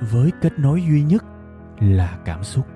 với kết nối duy nhất là cảm xúc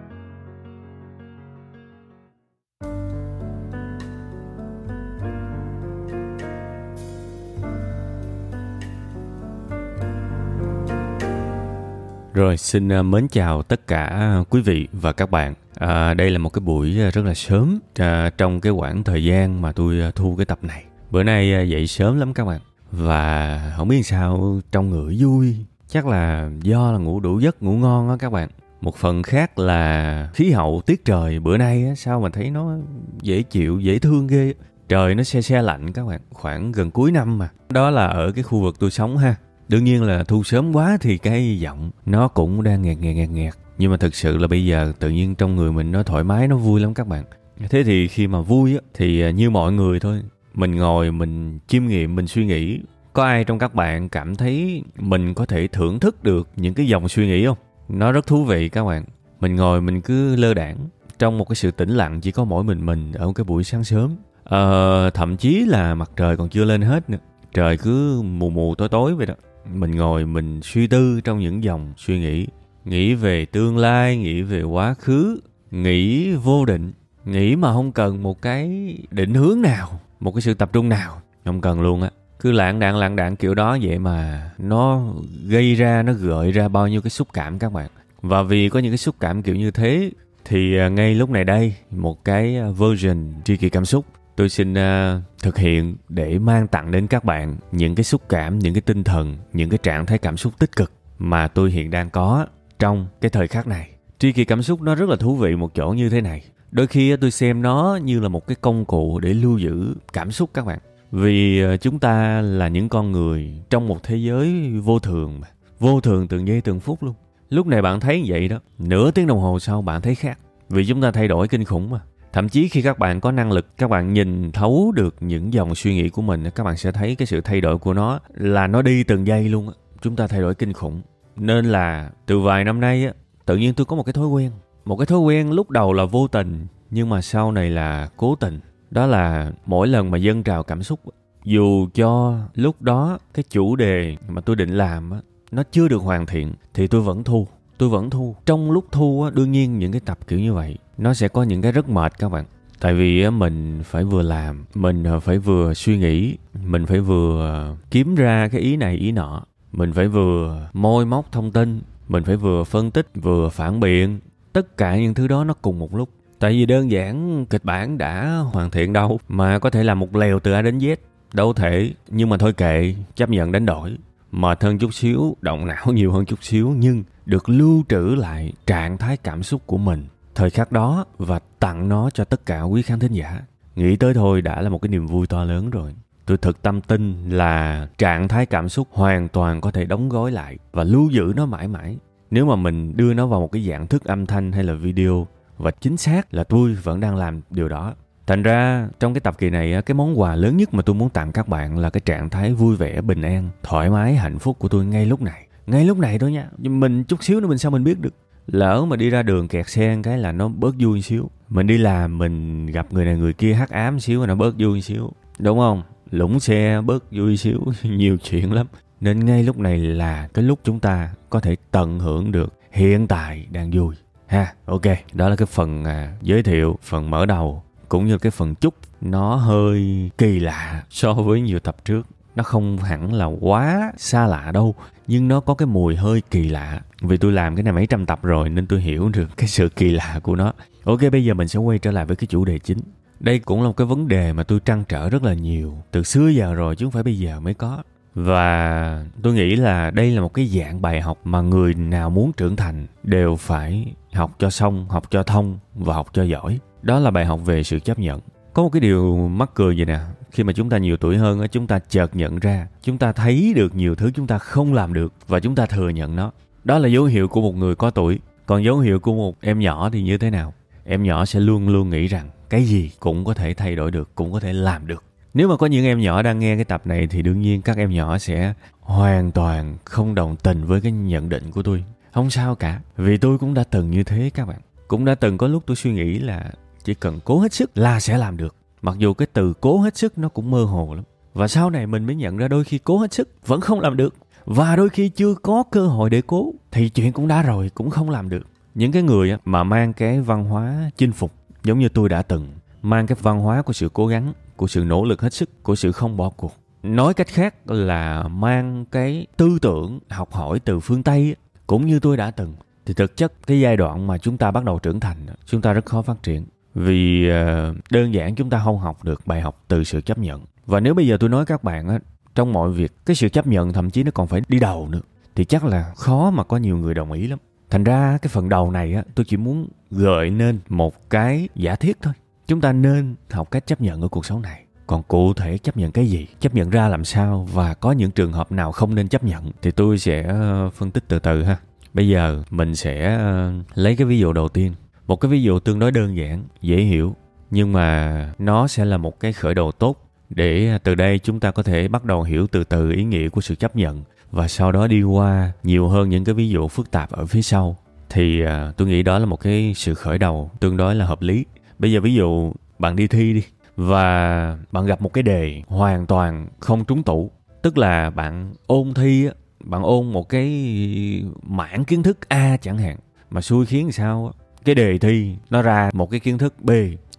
Rồi, xin à, mến chào tất cả quý vị và các bạn. À, đây là một cái buổi à, rất là sớm à, trong cái khoảng thời gian mà tôi à, thu cái tập này. Bữa nay dậy sớm lắm các bạn. Và không biết sao trong người vui. Chắc là do là ngủ đủ giấc, ngủ ngon á các bạn. Một phần khác là khí hậu tiết trời bữa nay á, sao mà thấy nó dễ chịu, dễ thương ghê. Trời nó xe xe lạnh các bạn, khoảng gần cuối năm mà. Đó là ở cái khu vực tôi sống ha đương nhiên là thu sớm quá thì cái giọng nó cũng đang nghẹt nghẹt nghẹt nghẹt nhưng mà thực sự là bây giờ tự nhiên trong người mình nó thoải mái nó vui lắm các bạn thế thì khi mà vui á thì như mọi người thôi mình ngồi mình chiêm nghiệm mình suy nghĩ có ai trong các bạn cảm thấy mình có thể thưởng thức được những cái dòng suy nghĩ không? Nó rất thú vị các bạn. Mình ngồi mình cứ lơ đảng trong một cái sự tĩnh lặng chỉ có mỗi mình mình ở một cái buổi sáng sớm. Ờ, thậm chí là mặt trời còn chưa lên hết nữa. Trời cứ mù mù tối tối vậy đó. Mình ngồi mình suy tư trong những dòng suy nghĩ. Nghĩ về tương lai nghĩ về quá khứ nghĩ vô định. Nghĩ mà không cần một cái định hướng nào một cái sự tập trung nào. Không cần luôn á cứ lạng đạn lạng đạn kiểu đó vậy mà nó gây ra nó gợi ra bao nhiêu cái xúc cảm các bạn. Và vì có những cái xúc cảm kiểu như thế thì à, ngay lúc này đây một cái à, version tri kỳ cảm xúc tôi xin uh, thực hiện để mang tặng đến các bạn những cái xúc cảm những cái tinh thần những cái trạng thái cảm xúc tích cực mà tôi hiện đang có trong cái thời khắc này. Tri kỳ cảm xúc nó rất là thú vị một chỗ như thế này. Đôi khi tôi xem nó như là một cái công cụ để lưu giữ cảm xúc các bạn vì ờ, chúng ta là những con người trong một thế giới vô thường mà. Vô thường từng giây từng phút luôn. Lúc này bạn thấy vậy đó, nửa tiếng đồng hồ sau bạn thấy khác. Vì chúng ta thay đổi kinh khủng mà. Thậm chí khi các bạn có năng lực, các bạn nhìn thấu được những dòng suy nghĩ của mình, các bạn sẽ thấy cái sự thay đổi của nó là nó đi từng giây luôn chúng ta thay đổi kinh khủng. Nên là từ vài năm nay á, tự nhiên tôi có một cái thói quen. Một cái thói quen lúc đầu là vô tình, nhưng mà sau này là cố tình đó là mỗi lần mà dâng trào cảm xúc dù cho lúc đó cái chủ đề mà tôi định làm á, nó chưa được hoàn thiện, thì tôi vẫn thu, tôi vẫn thu. Trong lúc thu á, đương nhiên những cái tập kiểu như vậy, nó sẽ có những cái rất mệt các bạn. Tại vì mình phải vừa làm, mình ờ, phải vừa suy nghĩ, mình phải vừa ờ, kiếm ra cái ý này, ý nọ. Mình phải vừa môi móc thông tin, mình phải vừa phân tích, vừa phản biện. Tất cả những thứ đó nó cùng một lúc tại vì đơn giản, kịch bản đã hoàn thiện đâu, mà có thể làm một lèo từ a đến z đâu thể, nhưng mà thôi kệ, chấp nhận đánh đổi mệt hơn chút xíu, động não nhiều hơn chút xíu, nhưng được lưu trữ lại trạng thái cảm xúc của mình thời khắc đó, và tặng nó cho tất cả quý khán thính giả. Nghĩ tới thôi đã là một cái niềm vui to lớn rồi. Tôi thực tâm tin là trạng thái cảm xúc hoàn toàn có thể đóng gói lại và lưu giữ nó mãi mãi. Nếu mà mình đưa nó vào một cái dạng thức âm thanh hay là video và chính xác là tôi vẫn đang làm điều đó. Thành ra trong cái tập kỳ này cái món quà lớn nhất mà tôi muốn tặng các bạn là cái trạng thái vui vẻ, bình an, thoải mái, hạnh phúc của tôi ngay lúc này. Ngay lúc này thôi nha. Mình chút xíu nữa mình sao mình biết được? Lỡ mà đi ra đường kẹt xe cái là nó bớt vui xíu. Mình đi làm mình gặp người này người kia hắc ám xíu là nó bớt vui xíu. Đúng không? Lũng xe bớt vui xíu. Nhiều chuyện lắm. Nên ngay lúc này là cái lúc chúng ta có thể tận hưởng được hiện tại đang vui ha? Ok. Đó là cái phần à, giới thiệu phần mở đầu cũng như cái phần chúc. Nó hơi kỳ lạ so với nhiều tập trước. Nó không hẳn là quá xa lạ đâu nhưng nó có cái mùi hơi kỳ lạ. Vì tôi làm cái này mấy trăm tập rồi nên tôi hiểu được cái sự kỳ lạ của nó. Ok bây giờ mình sẽ quay trở lại với cái chủ đề chính. Đây cũng là một cái vấn đề mà tôi trăn trở rất là nhiều. Từ xưa giờ rồi chứ không phải bây giờ mới có và tôi nghĩ là đây là một cái dạng bài học mà người nào muốn trưởng thành đều phải học cho xong, học cho thông và học cho giỏi. Đó là bài học về sự chấp nhận. Có một cái điều mắc cười vậy nè, khi mà chúng ta nhiều tuổi hơn chúng ta chợt nhận ra, chúng ta thấy được nhiều thứ chúng ta không làm được và chúng ta thừa nhận nó. Đó là dấu hiệu của một người có tuổi. Còn dấu hiệu của một em nhỏ thì như thế nào? Em nhỏ sẽ luôn luôn nghĩ rằng cái gì cũng có thể thay đổi được, cũng có thể làm được nếu mà có những em nhỏ đang nghe cái tập này thì đương nhiên các em nhỏ sẽ hoàn toàn không đồng tình với cái nhận định của tôi. Không sao cả, vì tôi cũng đã từng như thế các bạn. Cũng đã từng có lúc tôi suy nghĩ là chỉ cần cố hết sức là sẽ làm được. Mặc dù cái từ cố hết sức nó cũng mơ hồ lắm. Và sau này mình mới nhận ra đôi khi cố hết sức vẫn không làm được. Và đôi khi chưa có cơ hội để cố thì chuyện cũng đã rồi, cũng không làm được. Những cái người mà mang cái văn hóa chinh phục, giống như tôi đã từng, mang cái văn hóa của sự cố gắng của sự nỗ lực hết sức, của sự không bỏ cuộc. Nói cách khác là mang cái tư tưởng học hỏi từ phương tây cũng như tôi đã từng, thì thực chất cái giai đoạn mà chúng ta bắt đầu trưởng thành chúng ta rất khó phát triển. Vì ờ, đơn giản chúng ta không học được bài học từ sự chấp nhận. Và nếu bây giờ tôi nói các bạn á, trong mọi việc, cái sự chấp nhận thậm chí nó còn phải đi đầu nữa, thì chắc là khó mà có nhiều người đồng ý lắm. Thành ra cái phần đầu này á, tôi chỉ muốn gợi nên một cái giả thiết thôi chúng ta nên học cách chấp nhận ở cuộc sống này. Còn cụ thể chấp nhận cái gì? Chấp nhận ra làm sao? Và có những trường hợp nào không nên chấp nhận? Thì tôi sẽ ờ, phân tích từ từ ha. Bây giờ mình sẽ ờ, lấy cái ví dụ đầu tiên. Một cái ví dụ tương đối đơn giản, dễ hiểu. Nhưng mà nó sẽ là một cái khởi đầu tốt để từ đây chúng ta có thể bắt đầu hiểu từ từ ý nghĩa của sự chấp nhận. Và sau đó đi qua nhiều hơn những cái ví dụ phức tạp ở phía sau. Thì ờ, tôi nghĩ đó là một cái sự khởi đầu tương đối là hợp lý bây giờ ví dụ bạn đi thi đi, và bạn gặp một cái đề hoàn toàn không trúng tủ, tức là bạn ôn thi bạn ôn một cái mảng kiến thức a chẳng hạn, mà xui khiến sao cái đề thi nó ra một cái kiến thức b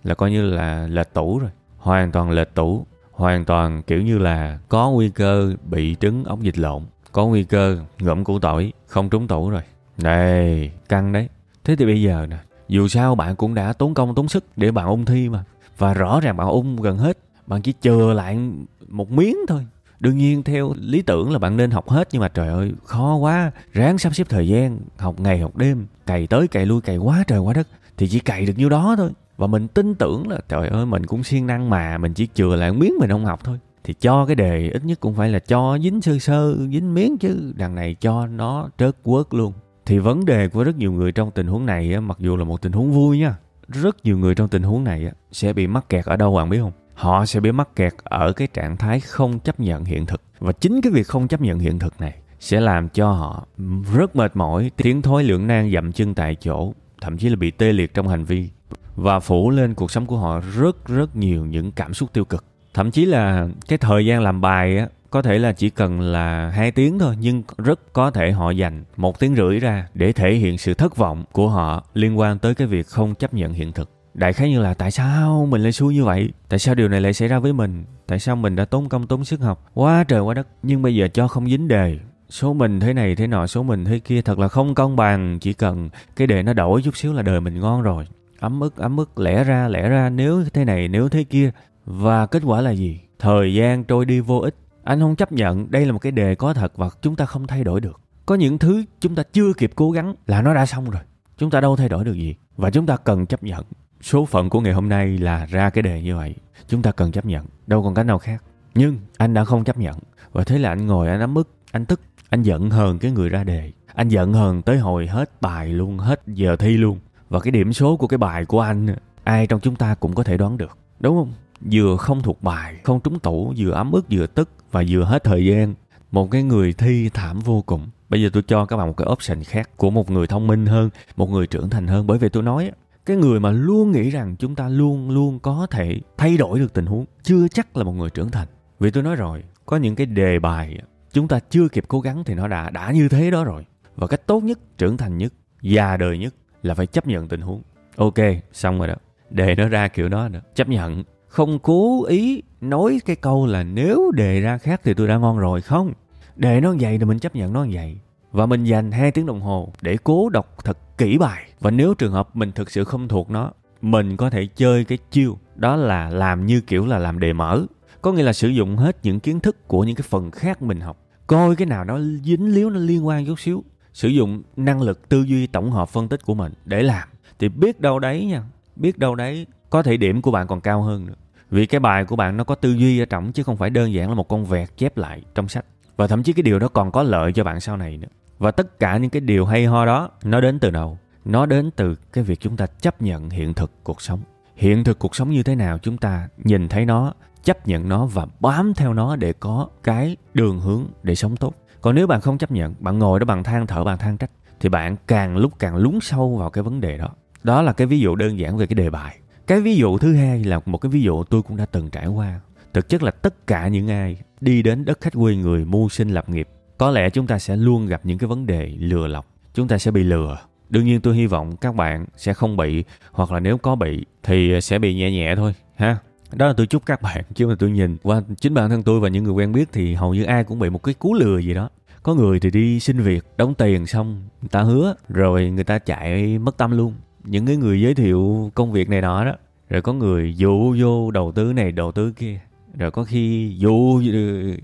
là coi như là lệch tủ rồi, hoàn toàn lệch tủ, hoàn toàn kiểu như là có nguy cơ bị trứng ống dịch lộn, có nguy cơ ngậm củ tỏi không trúng tủ rồi. Đây, căng đấy. Thế thì bây giờ nè dù sao bạn cũng đã tốn công, tốn sức để bạn ôn thi mà. Và rõ ràng bạn ôn gần hết. Bạn chỉ chờ lại một miếng thôi. Đương nhiên, theo lý tưởng là bạn nên học hết, nhưng mà trời ơi, khó quá. Ráng sắp xếp thời gian, học ngày, học đêm. Cày tới cày lui, cày quá trời quá đất. Thì chỉ cày được nhiêu đó thôi. Và mình tin tưởng là, trời ơi, mình cũng siêng năng mà mình chỉ chừa lại miếng mình không học thôi. Thì cho cái đề ít nhất cũng phải là cho dính sơ sơ, dính miếng chứ. Đằng này cho nó trớt quớt luôn thì vấn đề của rất nhiều người trong tình huống này mặc dù là một tình huống vui nha, rất nhiều người trong tình huống này sẽ bị mắc kẹt ở đâu bạn biết không? Họ sẽ bị mắc kẹt ở cái trạng thái không chấp nhận hiện thực. Và chính cái việc không chấp nhận hiện thực này sẽ làm cho họ rất mệt mỏi, tiến thối lưỡng nan dậm chân tại chỗ, thậm chí là bị tê liệt trong hành vi và phủ lên cuộc sống của họ rất rất nhiều những cảm xúc tiêu cực. Thậm chí là cái thời gian làm bài á có thể là chỉ cần là hai tiếng thôi, nhưng rất có thể họ dành một tiếng rưỡi ra để thể hiện sự thất vọng của họ liên quan tới cái việc không chấp nhận hiện thực. Đại khái như là, tại sao mình lại xui như vậy? Tại sao điều này lại xảy ra với mình? Tại sao mình đã tốn công, tốn sức học quá trời quá đất? Nhưng bây giờ cho không dính đề, số mình thế này thế nọ, số mình thế kia, thật là không công bằng. Chỉ cần cái đề nó đổi chút xíu là đời mình ngon rồi. Ấm ức ấm ức lẽ ra lẽ ra, nếu thế này, nếu thế kia, và kết quả là gì? Thời gian trôi đi vô ích anh không chấp nhận đây là một cái đề có thật và chúng ta không thay đổi được. Có những thứ chúng ta chưa kịp cố gắng là nó đã xong rồi. Chúng ta đâu thay đổi được gì. Và chúng ta cần chấp nhận. Số phận của ngày hôm nay là ra cái đề như vậy. Chúng ta cần chấp nhận. Đâu còn cách nào khác. Nhưng anh đã không chấp nhận. Và thế là anh ngồi, anh ấm ức, anh tức. Anh giận hờn cái người ra đề. Anh giận hờn tới hồi hết bài luôn, hết giờ thi luôn. Và cái điểm số của cái bài của anh, ai trong chúng ta cũng có thể đoán được. Đúng không? Vừa không thuộc bài, không trúng tủ, vừa ấm ức, vừa tức và vừa hết thời gian. Một cái người thi thảm vô cùng. Bây giờ tôi cho các bạn một cái option khác của một người thông minh hơn, một người trưởng thành hơn. Bởi vì tôi nói cái người mà luôn nghĩ rằng chúng ta luôn luôn có thể thay đổi được tình huống chưa chắc là một người trưởng thành. Vì tôi nói rồi, có những cái đề bài chúng ta chưa kịp cố gắng thì nó đã đã như thế đó rồi. Và cách tốt nhất, trưởng thành nhất, già đời nhất là phải chấp nhận tình huống. Ok, xong rồi đó. Đề nó ra kiểu đó nữa chấp nhận không cố ý nói cái câu là nếu đề ra khác thì tôi đã ngon rồi, không. Đề nó vậy thì mình chấp nhận nó vậy. Và mình dành 2 tiếng đồng hồ để cố đọc thật kỹ bài. Và nếu trường hợp mình thực sự không thuộc nó, mình có thể chơi cái chiêu đó là làm như kiểu là làm đề mở. Có nghĩa là sử dụng hết những kiến thức của những cái phần khác mình học. Coi cái nào nó dính líu nó liên quan chút xíu. Sử dụng năng lực tư duy tổng hợp phân tích của mình để làm. Thì biết đâu đấy nha, biết đâu đấy có thể điểm của bạn còn cao hơn nữa vì cái bài của bạn nó có tư duy ở trọng chứ không phải đơn giản là một con vẹt chép lại trong sách. Và thậm chí cái điều đó còn có lợi cho bạn sau này nữa. Và tất cả những cái điều hay ho đó, nó đến từ đâu? Nó đến từ cái việc chúng ta chấp nhận hiện thực cuộc sống. Hiện thực cuộc sống như thế nào chúng ta nhìn thấy nó, chấp nhận nó và bám theo nó để có cái đường hướng để sống tốt. Còn nếu bạn không chấp nhận, bạn ngồi đó, bạn than thở, bạn than trách, thì bạn càng lúc càng lún sâu vào cái vấn đề đó. Đó là cái ví dụ đơn giản về cái đề bài cái ví dụ thứ hai là một cái ví dụ tôi cũng đã từng trải qua. Thực chất là tất cả những ai đi đến đất khách quê người mưu sinh lập nghiệp, có lẽ chúng ta sẽ luôn gặp những cái vấn đề lừa lọc. Chúng ta sẽ bị lừa. Đương nhiên tôi hy vọng các bạn sẽ không bị, hoặc là nếu có bị thì sẽ bị nhẹ nhẹ thôi, ha. Đó là tôi chúc các bạn, chứ mà tôi nhìn qua chính bản thân tôi và những người quen biết thì hầu như ai cũng bị một cái cú lừa gì đó. Có người thì đi xin việc, đóng tiền xong, người ta hứa, rồi người ta chạy mất tâm luôn những cái người giới thiệu công việc này nọ đó rồi có người dụ vô đầu tư này đầu tư kia. Rồi có khi dụ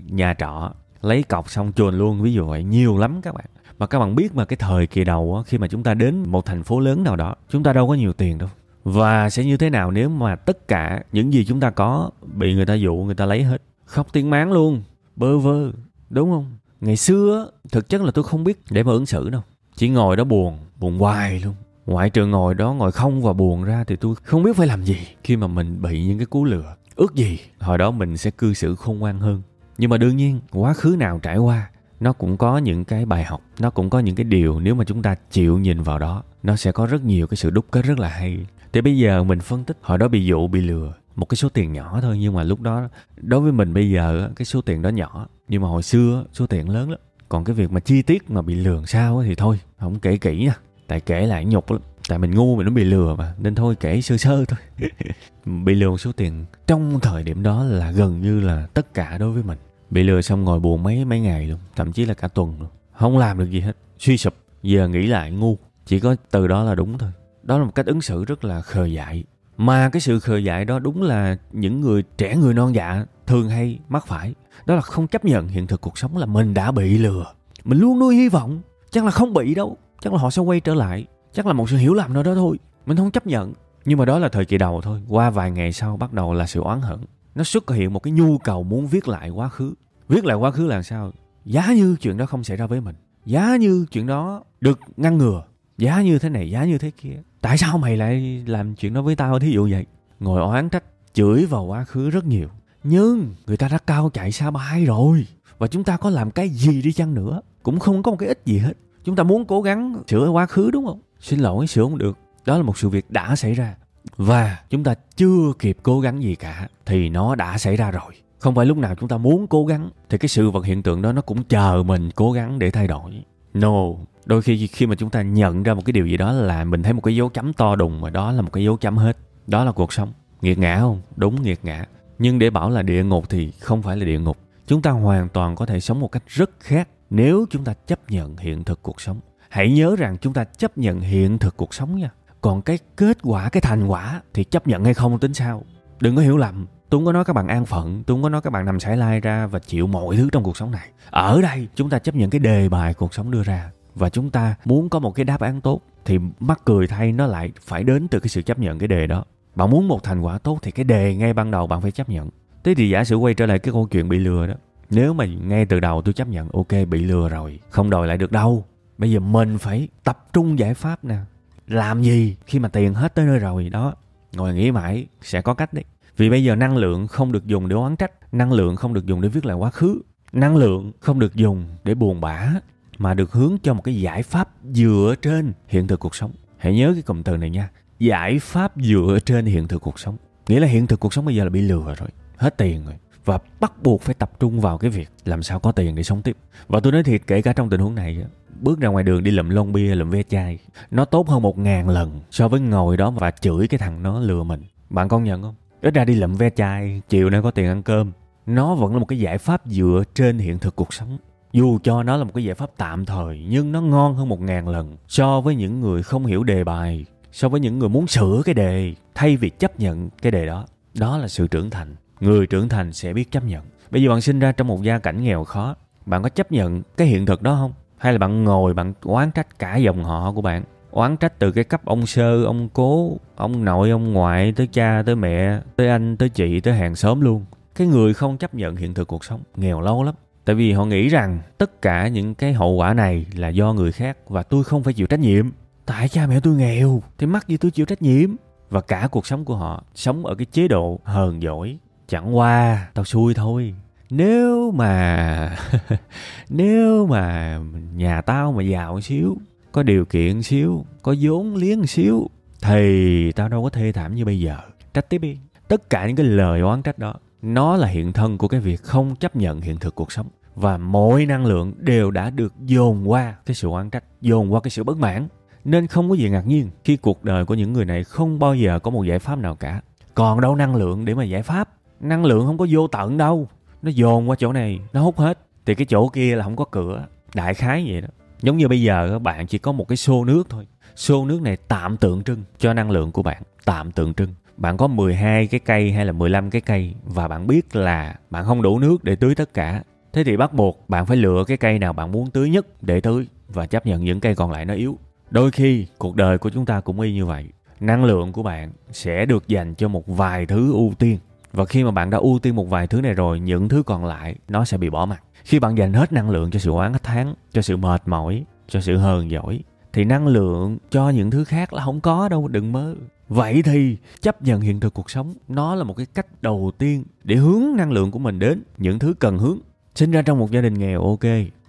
nhà trọ lấy cọc xong chuồn luôn. Ví dụ vậy nhiều lắm các bạn. Mà các bạn biết mà cái thời kỳ đầu á, khi mà chúng ta đến một thành phố lớn nào đó chúng ta đâu có nhiều tiền đâu. Và sẽ như thế nào nếu mà tất cả những gì chúng ta có bị người ta dụ người ta lấy hết? Khóc tiếng máng luôn. Bơ vơ đúng không? Ngày xưa thực chất là tôi không biết để mà ứng xử đâu. Chỉ ngồi đó buồn buồn hoài luôn ngoại trừ ngồi đó, ngồi không và buồn ra thì tôi không biết phải làm gì khi mà mình bị những cái cú lừa. Ước gì hồi đó mình sẽ cư xử khôn ngoan hơn. Nhưng mà đương nhiên, quá khứ nào trải qua, nó cũng có những cái bài học, nó cũng có những cái điều nếu mà chúng ta chịu nhìn vào đó, nó sẽ có rất nhiều cái sự đúc kết rất là hay. Thì bây giờ mình phân tích, hồi đó bị dụ, bị lừa, một cái số tiền nhỏ thôi, nhưng mà lúc đó, đối với mình bây giờ cái số tiền đó nhỏ, nhưng mà hồi xưa số tiền lớn lắm. Còn cái việc mà chi tiết mà bị lừa sao thì thôi, không kể kỹ nha tại kể lại nhục lắm. Tại mình ngu mình nó bị lừa mà. Nên thôi kể sơ sơ thôi. Bị lừa một số tiền trong thời điểm đó là gần như là tất cả đối với mình. Bị lừa xong ngồi buồn mấy mấy ngày luôn. Thậm chí là cả tuần luôn. Không làm được gì hết. Suy sụp. Giờ nghĩ lại ngu. Chỉ có từ đó là đúng thôi. Đó là một cách ứng xử rất là khờ dại. Mà cái sự khờ dại đó đúng là những người trẻ, người non dạ thường hay mắc phải. Đó là không chấp nhận hiện thực cuộc sống là mình đã bị lừa. Mình luôn nuôi hy vọng. Chắc là không bị đâu chắc là họ sẽ quay trở lại. Chắc là một sự hiểu lầm nào đó thôi. Mình không chấp nhận. Nhưng mà đó là thời kỳ đầu thôi. Qua vài ngày sau bắt đầu là sự oán hận. Nó xuất hiện một cái nhu cầu muốn viết lại quá khứ. Viết lại quá khứ là sao? Giá như chuyện đó không xảy ra với mình. Giá như chuyện đó được ngăn ngừa. Giá như thế này, giá như thế kia. Tại sao mày lại làm chuyện đó với tao thí dụ vậy? Ngồi oán trách, chửi vào quá khứ rất nhiều. Nhưng người ta đã cao chạy xa bay rồi. Và chúng ta có làm cái gì đi chăng nữa? Cũng không có một cái ích gì hết chúng ta muốn cố gắng sửa quá khứ, đúng không? Xin lỗi, sửa không được. Đó là một sự việc đã xảy ra. Và chúng ta chưa kịp cố gắng gì cả, thì nó đã xảy ra rồi. Không phải lúc nào chúng ta muốn cố gắng, thì cái sự vật hiện tượng đó nó cũng chờ mình cố gắng để thay đổi. No, đôi khi khi mà chúng ta nhận ra một cái điều gì đó là mình thấy một cái dấu chấm to đùng mà đó là một cái dấu chấm hết. Đó là cuộc sống. Nghiệt ngã không? Đúng, nghiệt ngã. Nhưng để bảo là địa ngục thì không phải là địa ngục. Chúng ta hoàn toàn có thể sống một cách rất khác nếu chúng ta chấp nhận hiện thực cuộc sống, hãy nhớ rằng chúng ta chấp nhận hiện thực cuộc sống nha. Còn cái kết quả, cái thành quả thì chấp nhận hay không tính sao? Đừng có hiểu lầm. Tôi không có nói các bạn an phận tôi không có nói các bạn nằm sải lai ra và chịu mọi thứ trong cuộc sống này. Ở đây, chúng ta chấp nhận cái đề bài cuộc sống đưa ra và chúng ta muốn có một cái đáp án tốt thì mắc cười thay nó lại phải đến từ cái sự chấp nhận cái đề đó. Bạn muốn một thành quả tốt thì cái đề ngay ban đầu bạn phải chấp nhận. Thế thì giả sử quay trở lại cái câu chuyện bị lừa đó nếu mà ngay từ đầu tôi chấp nhận, ok, bị lừa rồi, không đòi lại được đâu. Bây giờ mình phải tập trung giải pháp nè. Làm gì khi mà tiền hết tới nơi rồi? Đó, ngồi nghĩ mãi sẽ có cách đấy. Vì bây giờ năng lượng không được dùng để oán trách, năng lượng không được dùng để viết lại quá khứ, năng lượng không được dùng để buồn bã, mà được hướng cho một cái giải pháp dựa trên hiện thực cuộc sống. Hãy nhớ cái cụm từ này nha, giải pháp dựa trên hiện thực cuộc sống. Nghĩa là hiện thực cuộc sống bây giờ là bị lừa rồi, hết tiền rồi và bắt buộc phải tập trung vào cái việc làm sao có tiền để sống tiếp. Và tôi nói thiệt, kể cả trong tình huống này bước ra ngoài đường đi lụm lon bia, lụm ve chai, nó tốt hơn một ngàn lần so với ngồi đó và chửi cái thằng nó lừa mình. Bạn công nhận không? Ít ra đi lụm ve chai, chiều nay có tiền ăn cơm. Nó vẫn là một cái giải pháp dựa trên hiện thực cuộc sống. Dù cho nó là một cái giải pháp tạm thời, nhưng nó ngon hơn một ngàn lần so với những người không hiểu đề bài, so với những người muốn sửa cái đề thay vì chấp nhận cái đề đó. Đó là sự trưởng thành người trưởng thành sẽ biết chấp nhận. Bây giờ bạn sinh ra trong một gia cảnh nghèo khó, bạn có chấp nhận cái hiện thực đó không? Hay là bạn ngồi, bạn oán trách cả dòng họ của bạn? Oán trách từ cái cấp ông sơ, ông cố, ông nội, ông ngoại, tới cha, tới mẹ, tới anh, tới chị, tới hàng xóm luôn. Cái người không chấp nhận hiện thực cuộc sống, nghèo lâu lắm. Tại vì họ nghĩ rằng tất cả những cái hậu quả này là do người khác và tôi không phải chịu trách nhiệm. Tại cha mẹ tôi nghèo, thì mắc gì tôi chịu trách nhiệm? Và cả cuộc sống của họ sống ở cái chế độ hờn dỗi chẳng qua, tao xui thôi. Nếu mà nếu mà nhà tao mà giàu xíu, có điều kiện xíu, có vốn liếng xíu, thì tao đâu có thê thảm như bây giờ. Trách tiếp đi. Tất cả những cái lời oán trách đó, nó là hiện thân của cái việc không chấp nhận hiện thực cuộc sống. Và mọi năng lượng đều đã được dồn qua cái sự oán trách, dồn qua cái sự bất mãn. Nên không có gì ngạc nhiên khi cuộc đời của những người này không bao giờ có một giải pháp nào cả. Còn đâu năng lượng để mà giải pháp? Năng lượng không có vô tận đâu. Nó dồn qua chỗ này, nó hút hết. Thì cái chỗ kia là không có cửa. Đại khái vậy đó. Giống như bây giờ bạn chỉ có một cái xô nước thôi. Xô nước này tạm tượng trưng cho năng lượng của bạn. Tạm tượng trưng. Bạn có 12 cái cây hay là 15 cái cây và bạn biết là bạn không đủ nước để tưới tất cả. Thế thì bắt buộc bạn phải lựa cái cây nào bạn muốn tưới nhất để tưới và chấp nhận những cây còn lại nó yếu. Đôi khi, cuộc đời của chúng ta cũng y như vậy. Năng lượng của bạn sẽ được dành cho một vài thứ ưu tiên và khi mà bạn đã ưu tiên một vài thứ này rồi, những thứ còn lại nó sẽ bị bỏ mặt khi bạn dành hết năng lượng cho sự oán tháng cho sự mệt mỏi, cho sự hờn giỏi thì năng lượng cho những thứ khác là không có đâu, đừng mơ. Vậy thì chấp nhận hiện thực cuộc sống, nó là một cái cách đầu tiên để hướng năng lượng của mình đến những thứ cần hướng. Sinh ra trong một gia đình nghèo, ok,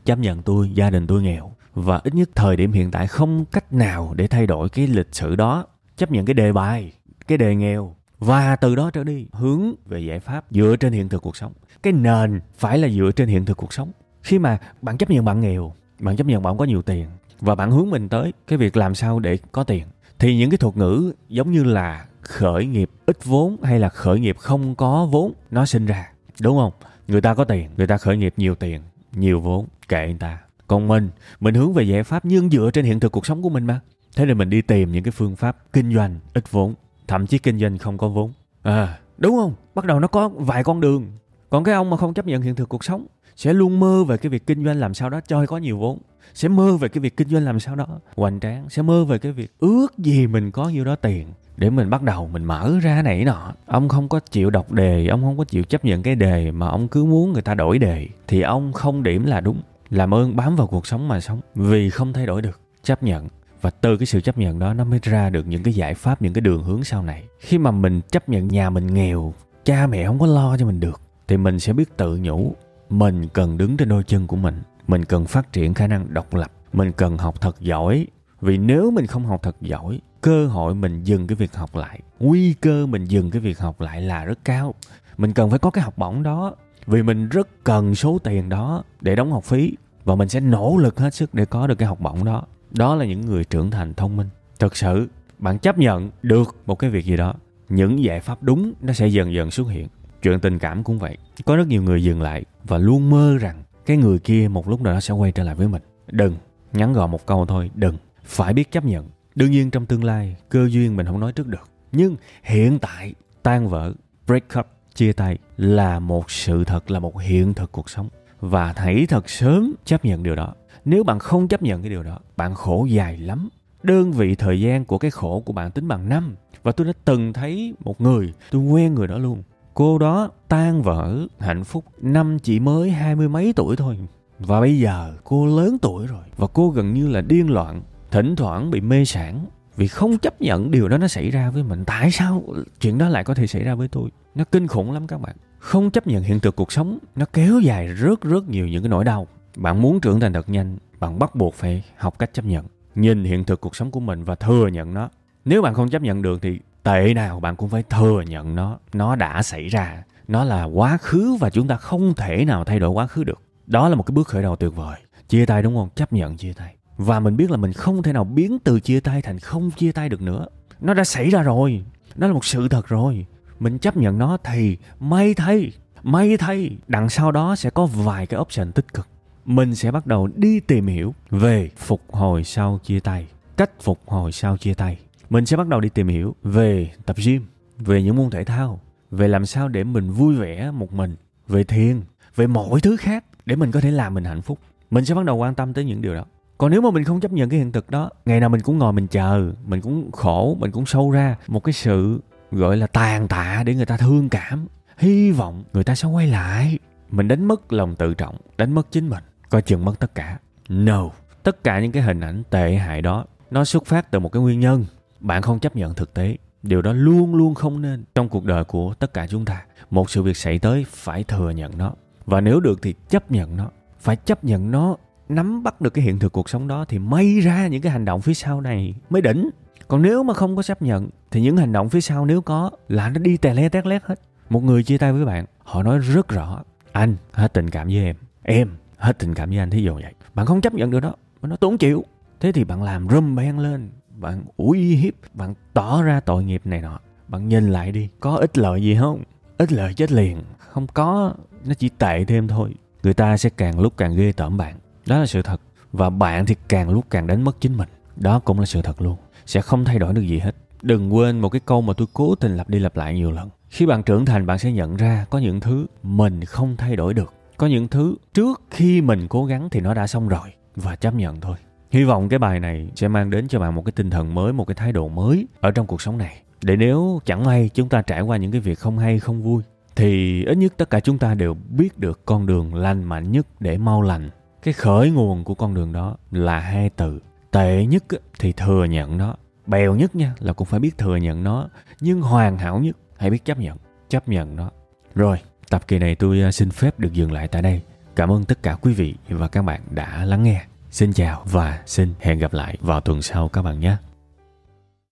chấp nhận tôi, gia đình tôi nghèo. Và ít nhất thời điểm hiện tại không cách nào để thay đổi cái lịch sử đó. Chấp nhận cái đề bài, cái đề nghèo và từ đó trở đi, hướng về giải pháp dựa trên hiện thực cuộc sống. Cái nền phải là dựa trên hiện thực cuộc sống. Khi mà bạn chấp nhận bạn nghèo, bạn chấp nhận bạn không có nhiều tiền, và bạn hướng mình tới cái việc làm sao để có tiền, thì những cái thuật ngữ giống như là khởi nghiệp ít vốn hay là khởi nghiệp không có vốn, nó sinh ra, đúng không? Người ta có tiền, người ta khởi nghiệp nhiều tiền, nhiều vốn, kệ người ta. Còn mình mình hướng về giải pháp nhưng dựa trên hiện thực cuộc sống của mình mà. Thế nên mình đi tìm những cái phương pháp kinh doanh ít vốn thậm chí kinh doanh không có vốn. À đúng không? Bắt đầu nó có vài con đường. Còn cái ông mà không chấp nhận hiện thực cuộc sống sẽ luôn mơ về cái việc kinh doanh làm sao đó cho có nhiều vốn, sẽ mơ về cái việc kinh doanh làm sao đó hoành tráng, sẽ mơ về cái việc ước gì mình có nhiêu đó tiền để mình bắt đầu mình mở ra này nọ. Ông không có chịu đọc đề, ông không có chịu chấp nhận cái đề mà ông cứ muốn người ta đổi đề, thì ông không điểm là đúng. Làm ơn bám vào cuộc sống mà sống, vì không thay đổi được. Chấp nhận và từ cái sự chấp nhận đó, nó mới ra được những cái giải pháp, những cái đường hướng sau này. Khi mà mình chấp nhận nhà mình nghèo, cha mẹ không có lo cho mình được, thì mình sẽ biết tự nhủ, mình cần đứng trên đôi chân của mình. Mình cần phát triển khả năng độc lập. Mình cần học thật giỏi. Vì nếu mình không học thật giỏi, cơ hội mình dừng cái việc học lại, nguy cơ mình dừng cái việc học lại là rất cao. Mình cần phải có cái học bổng đó, vì mình rất cần số tiền đó để đóng học phí. Và mình sẽ nỗ lực hết sức để có được cái học bổng đó đó là những người trưởng thành thông minh. Thực sự, bạn chấp nhận được một cái việc gì đó, những giải pháp đúng nó sẽ dần dần xuất hiện. Chuyện tình cảm cũng vậy. Có rất nhiều người dừng lại và luôn mơ rằng cái người kia một lúc nào đó sẽ quay trở lại với mình. Đừng ngắn gọn một câu thôi, đừng. Phải biết chấp nhận. Đương nhiên trong tương lai, cơ duyên mình không nói trước được. Nhưng hiện tại, tan vỡ, break up, chia tay là một sự thật, là một hiện thực cuộc sống. Và hãy thật sớm chấp nhận điều đó nếu bạn không chấp nhận cái điều đó, bạn khổ dài lắm. Đơn vị thời gian của cái khổ của bạn tính bằng năm. Và tôi đã từng thấy một người, tôi quen người đó luôn. Cô đó tan vỡ hạnh phúc năm chỉ mới hai mươi mấy tuổi thôi. Và bây giờ cô lớn tuổi rồi. Và cô gần như là điên loạn, thỉnh thoảng bị mê sản vì không chấp nhận điều đó nó xảy ra với mình. Tại sao chuyện đó lại có thể xảy ra với tôi? Nó kinh khủng lắm các bạn. Không chấp nhận hiện thực cuộc sống, nó kéo dài rất rất nhiều những cái nỗi đau bạn muốn trưởng thành thật nhanh, bạn bắt buộc phải học cách chấp nhận. Nhìn hiện thực cuộc sống của mình và thừa nhận nó. Nếu bạn không chấp nhận được thì tệ nào bạn cũng phải thừa nhận nó. Nó đã xảy ra. Nó là quá khứ và chúng ta không thể nào thay đổi quá khứ được. Đó là một cái bước khởi đầu tuyệt vời. Chia tay đúng không? Chấp nhận chia tay. Và mình biết là mình không thể nào biến từ chia tay thành không chia tay được nữa. Nó đã xảy ra rồi. Nó là một sự thật rồi. Mình chấp nhận nó thì may thay may thay. Đằng sau đó sẽ có vài cái option tích cực mình sẽ bắt đầu đi tìm hiểu về phục hồi sau chia tay, cách phục hồi sau chia tay. Mình sẽ bắt đầu đi tìm hiểu về tập gym, về những môn thể thao, về làm sao để mình vui vẻ một mình, về thiền, về mọi thứ khác để mình có thể làm mình hạnh phúc. Mình sẽ bắt đầu quan tâm tới những điều đó. Còn nếu mà mình không chấp nhận cái hiện thực đó, ngày nào mình cũng ngồi mình chờ, mình cũng khổ, mình cũng sâu ra một cái sự, gọi là, tàn tạ để người ta thương cảm, hy vọng người ta sẽ quay lại. Mình đánh mất lòng tự trọng, đánh mất chính mình coi chừng mất tất cả. No. Tất cả những cái hình ảnh tệ hại đó, nó xuất phát từ một cái nguyên nhân. Bạn không chấp nhận thực tế. Điều đó luôn luôn không nên. Trong cuộc đời của tất cả chúng ta, một sự việc xảy tới, phải thừa nhận nó. Và nếu được thì chấp nhận nó. Phải chấp nhận nó, nắm bắt được cái hiện thực cuộc sống đó thì may ra những cái hành động phía sau này mới đỉnh. Còn nếu mà không có chấp nhận, thì những hành động phía sau nếu có là nó đi tè le tét lét hết. Một người chia tay với bạn, họ nói rất rõ, anh hết tình cảm với em. Em hết tình cảm với anh, thí dụ vậy. Bạn không chấp nhận được đó, mà nó tốn chịu. Thế thì bạn làm rum beng lên, bạn uy hiếp, bạn tỏ ra tội nghiệp này nọ. Bạn nhìn lại đi, có ích lợi gì không? Ích lợi chết liền, không có, nó chỉ tệ thêm thôi. Người ta sẽ càng lúc càng ghê tởm bạn. Đó là sự thật. Và bạn thì càng lúc càng đánh mất chính mình. Đó cũng là sự thật luôn. Sẽ không thay đổi được gì hết. Đừng quên một cái câu mà tôi cố tình lặp đi lặp lại nhiều lần. Khi bạn trưởng thành, bạn sẽ nhận ra có những thứ mình không thay đổi được có những thứ trước khi mình cố gắng thì nó đã xong rồi, và chấp nhận thôi. Hy vọng cái bài này sẽ mang đến cho bạn một cái tinh thần mới, một cái thái độ mới ở trong cuộc sống này. Để nếu chẳng may chúng ta trải qua những cái việc không hay, không vui, thì ít nhất tất cả chúng ta đều biết được con đường lành mạnh nhất để mau lành. Cái khởi nguồn của con đường đó là hai từ. Tệ nhất thì thừa nhận nó. Bèo nhất nha, là cũng phải biết thừa nhận nó. Nhưng hoàn hảo nhất, hãy biết chấp nhận. Chấp nhận nó. Rồi tập kỳ này tôi à, xin phép được dừng lại tại đây. Cảm ơn tất cả quý vị và các bạn đã lắng nghe. Xin chào và xin hẹn gặp lại vào tuần sau các bạn nhé.